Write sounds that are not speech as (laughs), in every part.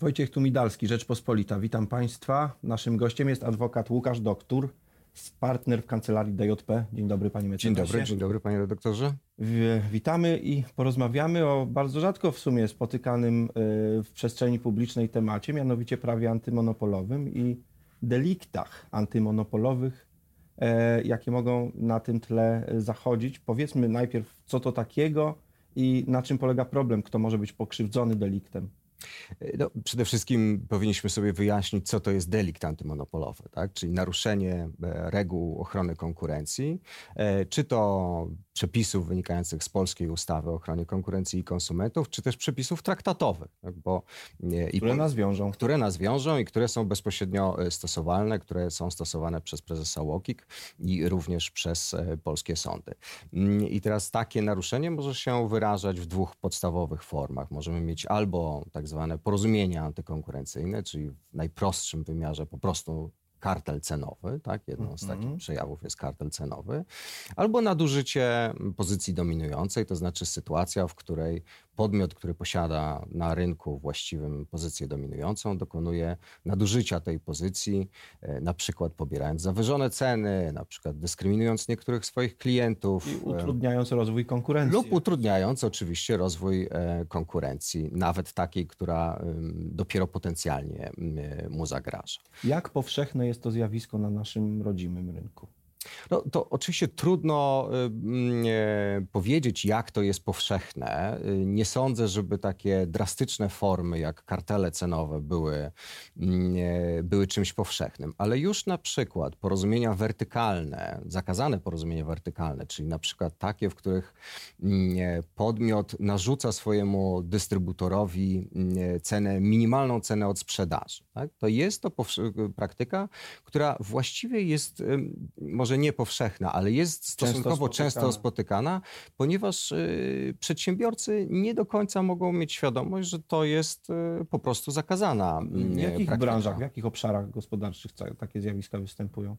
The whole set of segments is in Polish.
Wojciech Tumidalski, Rzeczpospolita. Witam Państwa. Naszym gościem jest adwokat Łukasz Doktor, partner w kancelarii DJP. Dzień dobry Panie Mecenasie. Dzień dobry, dzień dobry Panie Redaktorze. Witamy i porozmawiamy o bardzo rzadko w sumie spotykanym y, w przestrzeni publicznej temacie, mianowicie prawie antymonopolowym i deliktach antymonopolowych, e, jakie mogą na tym tle e, zachodzić. Powiedzmy najpierw, co to takiego i na czym polega problem, kto może być pokrzywdzony deliktem. No, przede wszystkim powinniśmy sobie wyjaśnić, co to jest delikt antymonopolowy, tak? czyli naruszenie e, reguł ochrony konkurencji, e, czy to przepisów wynikających z polskiej ustawy o ochronie konkurencji i konsumentów, czy też przepisów traktatowych, tak? bo e, Które nas wiążą. które nas wiążą i które są bezpośrednio e, stosowalne, które są stosowane przez prezesa UOKiK i również przez e, polskie sądy. Mm, I teraz takie naruszenie może się wyrażać w dwóch podstawowych formach. Możemy mieć albo tak zwane porozumienia antykonkurencyjne, czyli w najprostszym wymiarze po prostu kartel cenowy, tak? Jedną z takich przejawów jest kartel cenowy, albo nadużycie pozycji dominującej, to znaczy sytuacja, w której podmiot, który posiada na rynku właściwym pozycję dominującą, dokonuje nadużycia tej pozycji, e, na przykład pobierając zawyżone ceny, na przykład dyskryminując niektórych swoich klientów. I e, utrudniając rozwój konkurencji. lub utrudniając oczywiście rozwój e, konkurencji, nawet takiej, która dopiero potencjalnie mu zagraża. Jak powszechne jest to zjawisko na naszym rodzimym rynku? No, to oczywiście trudno y, mm, e, powiedzieć, jak to jest powszechne. Y, Nie sądzę, żeby takie drastyczne formy jak kartele cenowe były, mm, e, były czymś powszechnym, ale już na przykład porozumienia wertykalne, zakazane porozumienia wertykalne, czyli na przykład takie, w których mm, e, podmiot narzuca swojemu dystrybutorowi cenę, minimalną cenę od sprzedaży. Tak? To jest to praktyka, która właściwie jest ym, może nie powszechna, ale jest stosunkowo spotykana. często spotykana, ponieważ y, przedsiębiorcy nie do końca mogą mieć świadomość, że to jest y, po prostu zakazana mm, W jakich praktyka. branżach, w jakich obszarach gospodarczych takie zjawiska występują?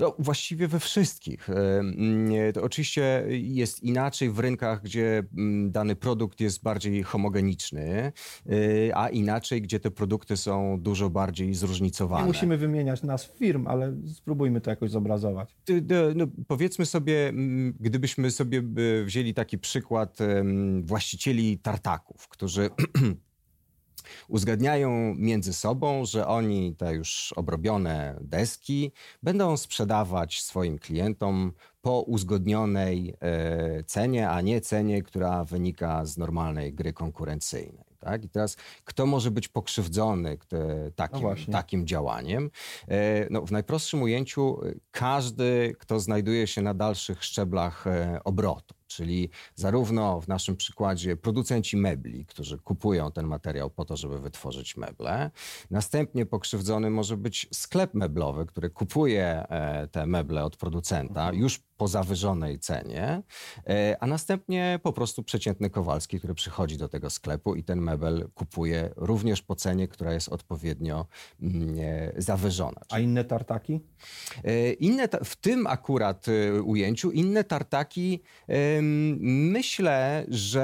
No, właściwie we wszystkich. Ym, To oczywiście jest inaczej w rynkach, gdzie mm, dany produkt jest bardziej homogeniczny, y, a inaczej, gdzie te produkty są dużo bardziej zróżnicowane. Nie musimy wymieniać nazw firm, ale spróbujmy to jakoś zobrazować. Ty- No, powiedzmy sobie, gdybyśmy sobie y, wzięli taki przykład właścicieli tartaków, którzy (clears throat) uzgadniają między sobą, że oni te już obrobione deski będą sprzedawać swoim klientom po uzgodnionej e, cenie, a nie cenie, która wynika z normalnej gry konkurencyjnej. Tak? I teraz kto może być pokrzywdzony takim, No takim działaniem? E, no, w najprostszym ujęciu e, każdy, kto znajduje się na dalszych szczeblach e, obrotu, czyli zarówno w naszym przykładzie producenci mebli, którzy kupują ten materiał po to, żeby wytworzyć meble. Następnie pokrzywdzony może być sklep meblowy, który kupuje e, te meble od producenta już po zawyżonej cenie, e, a następnie po prostu przeciętny Kowalski, który przychodzi do tego sklepu i ten mebel kupuje również po cenie, która jest odpowiednio mm, e, zawyżona. A inne tartaki? Inne, w tym akurat ujęciu, inne tartaki myślę, że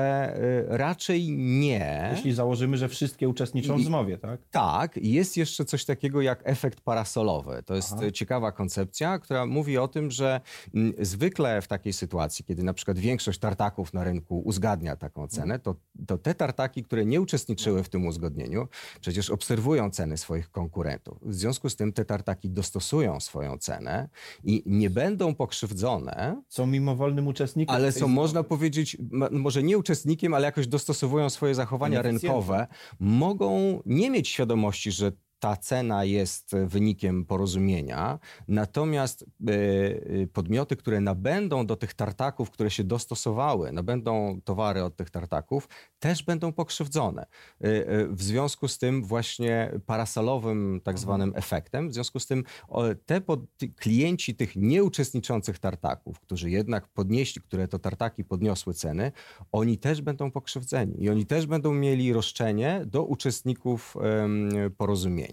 e, raczej nie. Jeśli założymy, że wszystkie uczestniczą w zmowie, tak? Tak, jest jeszcze coś takiego jak efekt parasolowy. To jest Aha. ciekawa koncepcja, która mówi o tym, że mm, zwykle w takiej sytuacji, kiedy na przykład większość tartaków na rynku uzgadnia taką cenę, to, to te tartaki, które nie uczestniczyły w tym uzgodnieniu, przecież obserwują ceny swoich konkurentów. W związku z tym te tartaki dostosują swoją cenę i nie będą pokrzywdzone, Są mimowolnym uczestnikiem. ale tej są, można powiedzieć, może nie uczestnikiem, ale jakoś dostosowują swoje zachowania rynkowe, mogą nie mieć świadomości, że ta cena jest e, wynikiem porozumienia, natomiast e, e, podmioty, które nabędą do tych tartaków, które się dostosowały, nabędą towary od tych tartaków, też będą pokrzywdzone. W związku z tym właśnie parasolowym tak zwanym efektem, w związku z tym te pod, klienci tych nieuczestniczących tartaków, którzy jednak podnieśli, które to tartaki podniosły ceny, oni też będą pokrzywdzeni i oni też będą mieli roszczenie do uczestników porozumienia.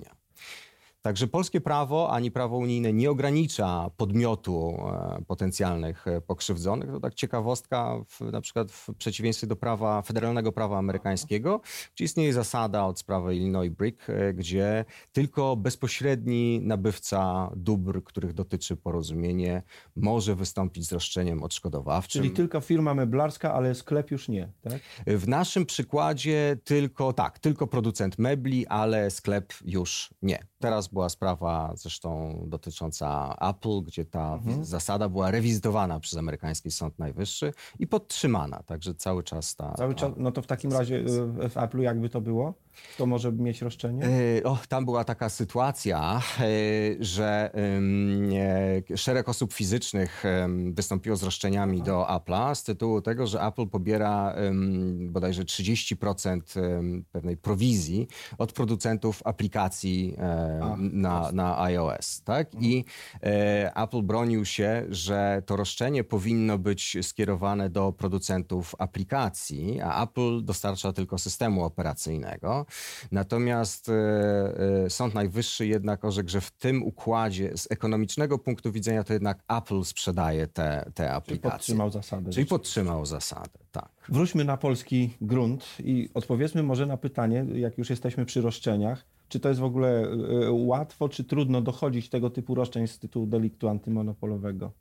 Także polskie prawo ani prawo unijne nie ogranicza podmiotu e, potencjalnych e, pokrzywdzonych. To tak ciekawostka, w, na przykład w przeciwieństwie do prawa, federalnego prawa amerykańskiego, gdzie istnieje zasada od sprawy Illinois Brick, e, gdzie tylko bezpośredni nabywca dóbr, których dotyczy porozumienie, może wystąpić z roszczeniem odszkodowawczym. Czyli tylko firma meblarska, ale sklep już nie, tak? W naszym przykładzie tylko, tak, tylko producent mebli, ale sklep już nie. Teraz była sprawa zresztą dotycząca Apple, gdzie ta Mhm. zasada była rewizytowana przez amerykański Sąd Najwyższy i podtrzymana, także cały czas ta... Cały czas, no to w takim razie y, w Apple'u jakby to było? To może mieć roszczenie? E, O, tam była taka sytuacja, e, że e, szereg osób fizycznych wystąpiło z roszczeniami do Apple'a z tytułu tego, że Apple pobiera bodajże 30% em, pewnej prowizji od producentów aplikacji na, na iOS. Tak? I e, Apple bronił się, że to roszczenie powinno być skierowane do producentów aplikacji, a Apple dostarcza tylko systemu operacyjnego. Natomiast e, e, Sąd Najwyższy jednak orzekł, że w tym układzie z ekonomicznego punktu widzenia to jednak Apple sprzedaje te, te Czyli aplikacje. podtrzymał zasadę. Czyli podtrzymał zasadę, tak. Wróćmy na polski grunt i odpowiedzmy może na pytanie, jak już jesteśmy przy roszczeniach, czy to jest w ogóle y, łatwo, czy trudno dochodzić tego typu roszczeń z tytułu deliktu antymonopolowego?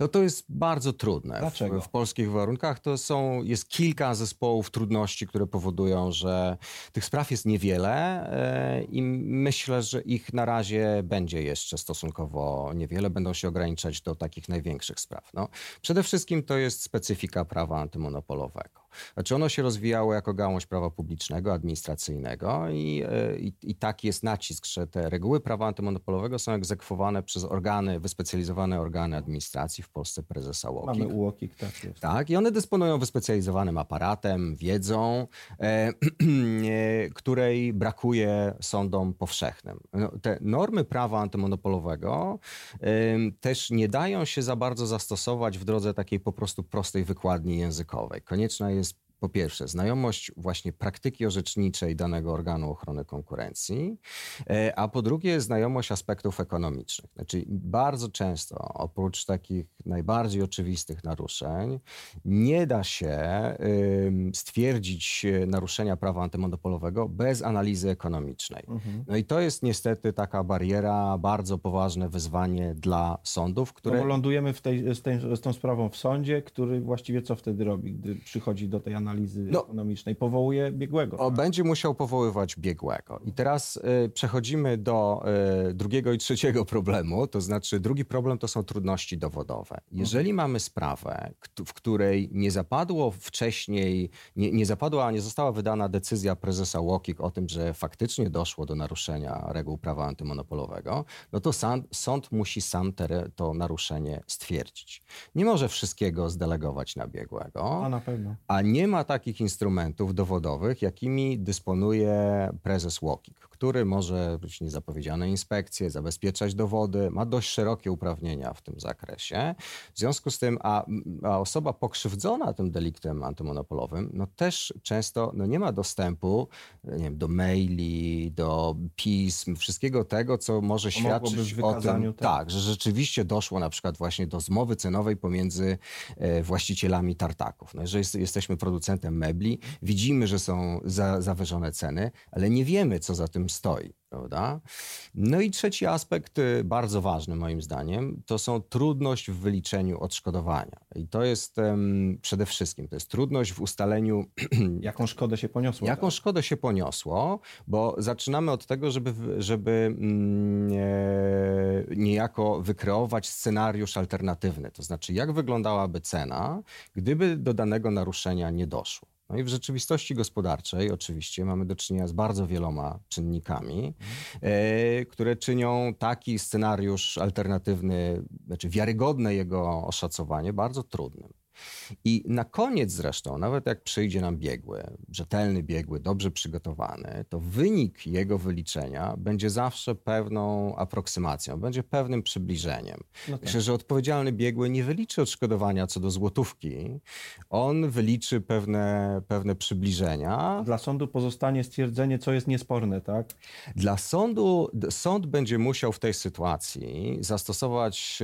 No to jest bardzo trudne. Dlaczego? W, w polskich warunkach to są, jest kilka zespołów trudności, które powodują, że tych spraw jest niewiele e, i myślę, że ich na razie będzie jeszcze stosunkowo niewiele. Będą się ograniczać do takich największych spraw. No, przede wszystkim to jest specyfika prawa antymonopolowego. Znaczy ono się rozwijało jako gałąź prawa publicznego, administracyjnego i, e, i, i taki jest nacisk, że te reguły prawa antymonopolowego są egzekwowane przez organy, wyspecjalizowane organy administracji, w Polsce prezesa UOKiK. Mamy UOKiK, tak jest. Tak, i one dysponują wyspecjalizowanym aparatem, wiedzą, e, (clears throat) e, której brakuje sądom powszechnym. No, te normy prawa antymonopolowego e, też nie dają się za bardzo zastosować w drodze takiej po prostu prostej wykładni językowej. Konieczna jest po pierwsze, znajomość właśnie praktyki orzeczniczej danego organu ochrony konkurencji, e, a po drugie, znajomość aspektów ekonomicznych. Znaczy, bardzo często, oprócz takich najbardziej oczywistych naruszeń, nie da się stwierdzić e, naruszenia prawa antymonopolowego bez analizy ekonomicznej. No i to jest niestety taka bariera, bardzo poważne wyzwanie dla sądów, No które bo lądujemy tej, z, tej, z tą sprawą w sądzie, który właściwie co wtedy robi, gdy przychodzi do tej analizy No. ekonomicznej? Powołuje biegłego. O, będzie musiał powoływać biegłego. I teraz y, przechodzimy do y, drugiego i trzeciego (laughs) problemu. To znaczy, drugi problem to są trudności dowodowe. Jeżeli mamy sprawę, w której nie zapadło wcześniej, nie, nie zapadła, nie została wydana decyzja prezesa UOKiK o tym, że faktycznie doszło do naruszenia reguł prawa antymonopolowego, no to sam, sąd musi sam te, to naruszenie stwierdzić. Nie może wszystkiego zdelegować na biegłego. A na pewno. A nie ma takich instrumentów dowodowych, jakimi dysponuje prezes UOKiK, który może być niezapowiedziane inspekcje, zabezpieczać dowody, ma dość szerokie uprawnienia w tym zakresie. W związku z tym, a, a osoba pokrzywdzona tym deliktem antymonopolowym, no też często no nie ma dostępu nie wiem, do maili, do pism, wszystkiego tego, co może To mogłoby świadczyć o tym, tak. tak, że rzeczywiście doszło na przykład właśnie do zmowy cenowej pomiędzy e, właścicielami tartaków. No, jeżeli jest- jesteśmy producentem mebli, widzimy, że są za, zawyżone ceny, ale nie wiemy, co za tym stoi. Prawda? No i trzeci aspekt, y, bardzo ważny moim zdaniem, to są trudność w wyliczeniu odszkodowania. I to jest em, przede wszystkim, to jest trudność w ustaleniu (clears throat) Jaką szkodę się poniosło? Jaką szkodę się poniosło, bo zaczynamy od tego, żeby, żeby mm, e, niejako wykreować scenariusz alternatywny. To znaczy, jak wyglądałaby cena, gdyby do danego naruszenia nie doszło. No i w rzeczywistości gospodarczej oczywiście mamy do czynienia z bardzo wieloma czynnikami, e, które czynią taki scenariusz alternatywny, znaczy wiarygodne jego oszacowanie bardzo trudnym. I na koniec zresztą, nawet jak przyjdzie nam biegły, rzetelny biegły, dobrze przygotowany, to wynik jego wyliczenia będzie zawsze pewną aproksymacją, będzie pewnym przybliżeniem. No tak. Myślę, że odpowiedzialny biegły nie wyliczy odszkodowania co do złotówki, on wyliczy pewne, pewne przybliżenia. Dla sądu pozostanie stwierdzenie, co jest niesporne, tak? Dla sądu, sąd będzie musiał w tej sytuacji zastosować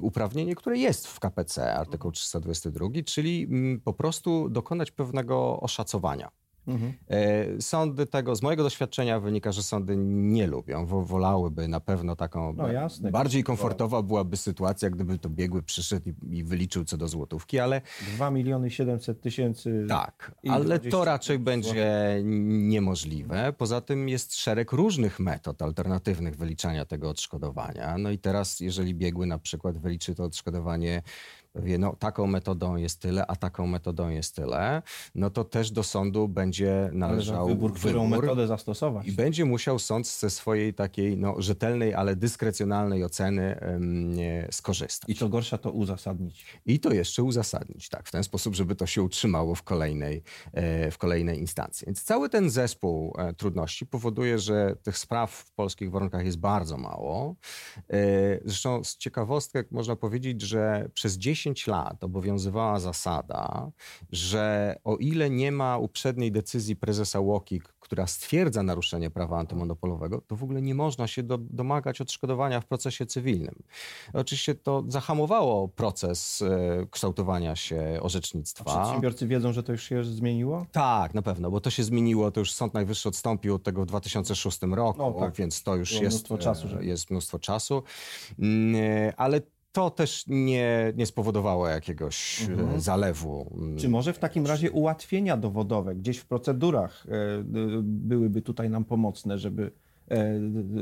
uprawnienie, które jest w KPC, artykuł 322, czyli mm, po prostu dokonać pewnego oszacowania. Mhm. E, sądy tego, z mojego doświadczenia wynika, że sądy nie lubią, wolałyby na pewno taką, no jasne, bardziej komfortowa byłaby sytuacja, gdyby to biegły przyszedł i, i wyliczył co do złotówki, ale... 2 miliony 700 tysięcy... Tak, ale to raczej będzie niemożliwe. Poza tym jest szereg różnych metod alternatywnych wyliczania tego odszkodowania. No i teraz, jeżeli biegły na przykład wyliczy to odszkodowanie wie, no taką metodą jest tyle, a taką metodą jest tyle, no to też do sądu będzie należał wybór, którą wybór metodę zastosować. I będzie musiał sąd ze swojej takiej no, rzetelnej, ale dyskrecjonalnej oceny ym, skorzystać. I co gorsza, to uzasadnić. I to jeszcze uzasadnić, tak, w ten sposób, żeby to się utrzymało w kolejnej, e, w kolejnej instancji. Więc cały ten zespół e, trudności powoduje, że tych spraw w polskich warunkach jest bardzo mało. E, zresztą z ciekawostek można powiedzieć, że przez 10 10 lat obowiązywała zasada, że o ile nie ma uprzedniej decyzji prezesa Łokik, która stwierdza naruszenie prawa antymonopolowego, to w ogóle nie można się do, domagać odszkodowania w procesie cywilnym. Oczywiście to zahamowało proces e, kształtowania się orzecznictwa. A przedsiębiorcy wiedzą, że to już się zmieniło? Tak, na pewno, bo to się zmieniło, to już Sąd Najwyższy odstąpił od tego w 2006 roku, no, tak. więc to już jest mnóstwo czasu. Że... Jest mnóstwo czasu. Mm, e, ale to też nie, nie spowodowało jakiegoś e, mhm. zalewu. Czy może w takim razie ułatwienia dowodowe gdzieś w procedurach e, byłyby tutaj nam pomocne, żeby E,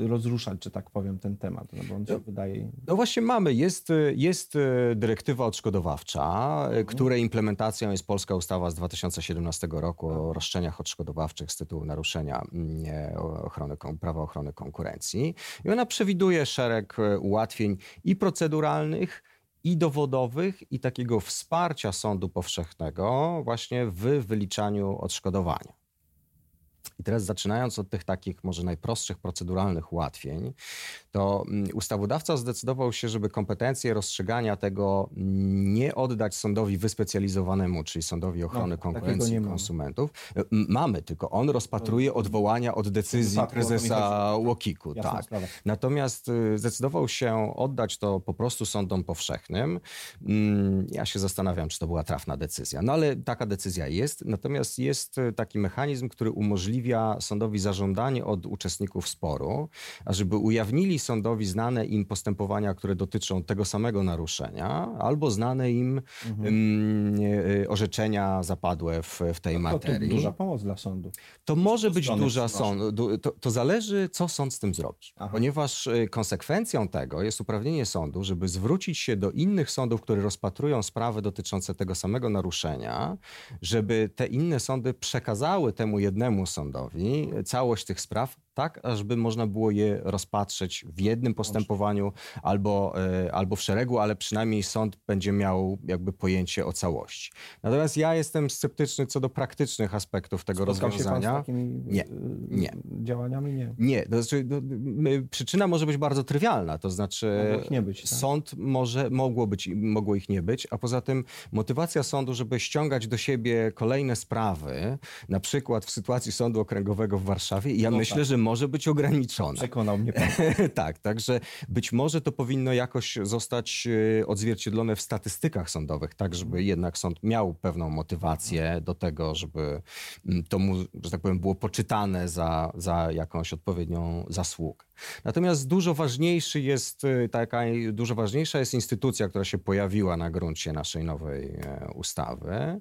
rozruszać, czy tak powiem, ten temat, no bo on się no, wydaje... No właśnie mamy, jest, jest e, dyrektywa odszkodowawcza, e, mhm. której implementacją jest polska ustawa z 2017 roku o roszczeniach odszkodowawczych z tytułu naruszenia mm, ochrony, prawa ochrony konkurencji i ona przewiduje szereg ułatwień i proceduralnych, i dowodowych, i takiego wsparcia sądu powszechnego właśnie w wyliczaniu odszkodowania. Teraz zaczynając od tych takich może najprostszych proceduralnych ułatwień, to mm, ustawodawca zdecydował się, żeby kompetencje rozstrzygania tego nie oddać sądowi wyspecjalizowanemu, czyli Sądowi Ochrony no, Konkurencji i Konsumentów. E, mamy, tylko on rozpatruje odwołania od decyzji prezesa Łokiku. Tak. Natomiast y, zdecydował się oddać to po prostu sądom powszechnym. Mm, ja się zastanawiam, czy to była trafna decyzja. No ale taka decyzja jest. Natomiast jest y, taki mechanizm, który umożliwia sądowi zażądanie od uczestników sporu, ażeby ujawnili sądowi znane im postępowania, które dotyczą tego samego naruszenia, albo znane im mhm. y, orzeczenia zapadłe w, w tej to, materii. To duża pomoc dla sądu. To może być duża sąd. To, to, zależy, co sąd z tym zrobi. Aha. Ponieważ y, konsekwencją tego jest uprawnienie sądu, żeby zwrócić się do innych sądów, które rozpatrują sprawy dotyczące tego samego naruszenia, żeby te inne sądy przekazały temu jednemu sądowi całość tych spraw, tak, ażeby można było je rozpatrzeć w jednym postępowaniu albo, e, albo w szeregu, ale przynajmniej sąd będzie miał jakby pojęcie o całości. Natomiast ja jestem sceptyczny co do praktycznych aspektów tego Spotkał rozwiązania. Się pan z takimi nie, e, nie. działaniami? Nie. Nie, to znaczy, no, przyczyna może być bardzo trywialna, to znaczy nie być, tak? sąd może, mogło, być, mogło ich nie być, a poza tym motywacja sądu, żeby ściągać do siebie kolejne sprawy, na przykład w sytuacji Sądu Okręgowego w Warszawie, ja no myślę, tak. że może być ograniczone. Przekonał mnie pan. (laughs) tak, także być może to powinno jakoś zostać e, odzwierciedlone w statystykach sądowych, tak żeby jednak sąd miał pewną motywację do tego, żeby mm, to mu, że tak powiem, było poczytane za, za jakąś odpowiednią zasługę. Natomiast dużo ważniejszy jest, e, taka, dużo ważniejsza jest instytucja, która się pojawiła na gruncie naszej nowej e, ustawy,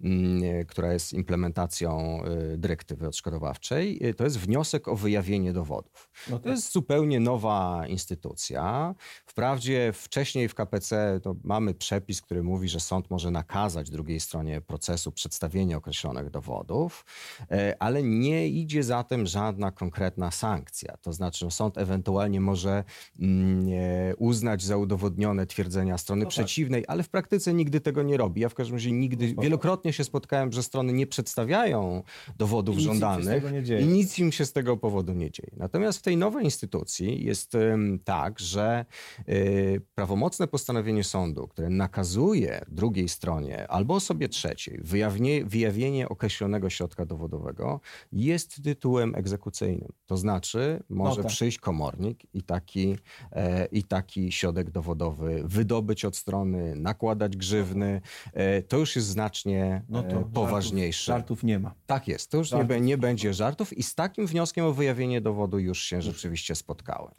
mm, która jest implementacją dyrektywy odszkodowawczej. To jest wniosek o wyjawienie dowodów. No tak. To jest zupełnie nowa instytucja. Wprawdzie wcześniej w KPC mamy przepis, który mówi, że sąd może nakazać drugiej stronie procesu przedstawienie określonych dowodów, e, ale nie idzie za tym żadna konkretna sankcja. To znaczy no, sąd ewentualnie może mm, e, uznać za udowodnione twierdzenia strony No tak. przeciwnej, ale w praktyce nigdy tego nie robi. Ja w każdym razie nigdy, spoko. wielokrotnie się spotkałem, że strony nie przedstawiają dowodów I żądanych i nic im się z tego powodu nie dzieje. Natomiast w tej nowej instytucji jest tak, że y, prawomocne postanowienie sądu, które nakazuje drugiej stronie albo osobie trzeciej wyjawnie, wyjawienie określonego środka dowodowego, jest tytułem egzekucyjnym. To znaczy może tak. przyjść komornik i taki, e, i taki środek dowodowy wydobyć od strony, nakładać grzywny. E, to już jest znacznie No to e, poważniejsze. Żartów, żartów nie ma. Tak jest, to już nie, Żartów. nie będzie żartów i z takim wnioskiem o wyjawienie dowodu już się rzeczywiście spotkałem.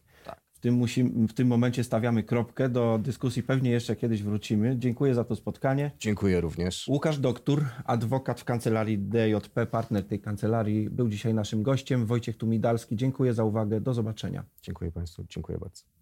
W tym, musimy, w tym momencie stawiamy kropkę. Do dyskusji pewnie jeszcze kiedyś wrócimy. Dziękuję za to spotkanie. Dziękuję również. Łukasz Doktor, adwokat w kancelarii DJP, partner tej kancelarii, był dzisiaj naszym gościem. Wojciech Tumidalski, dziękuję za uwagę. Do zobaczenia. Dziękuję Państwu, dziękuję bardzo.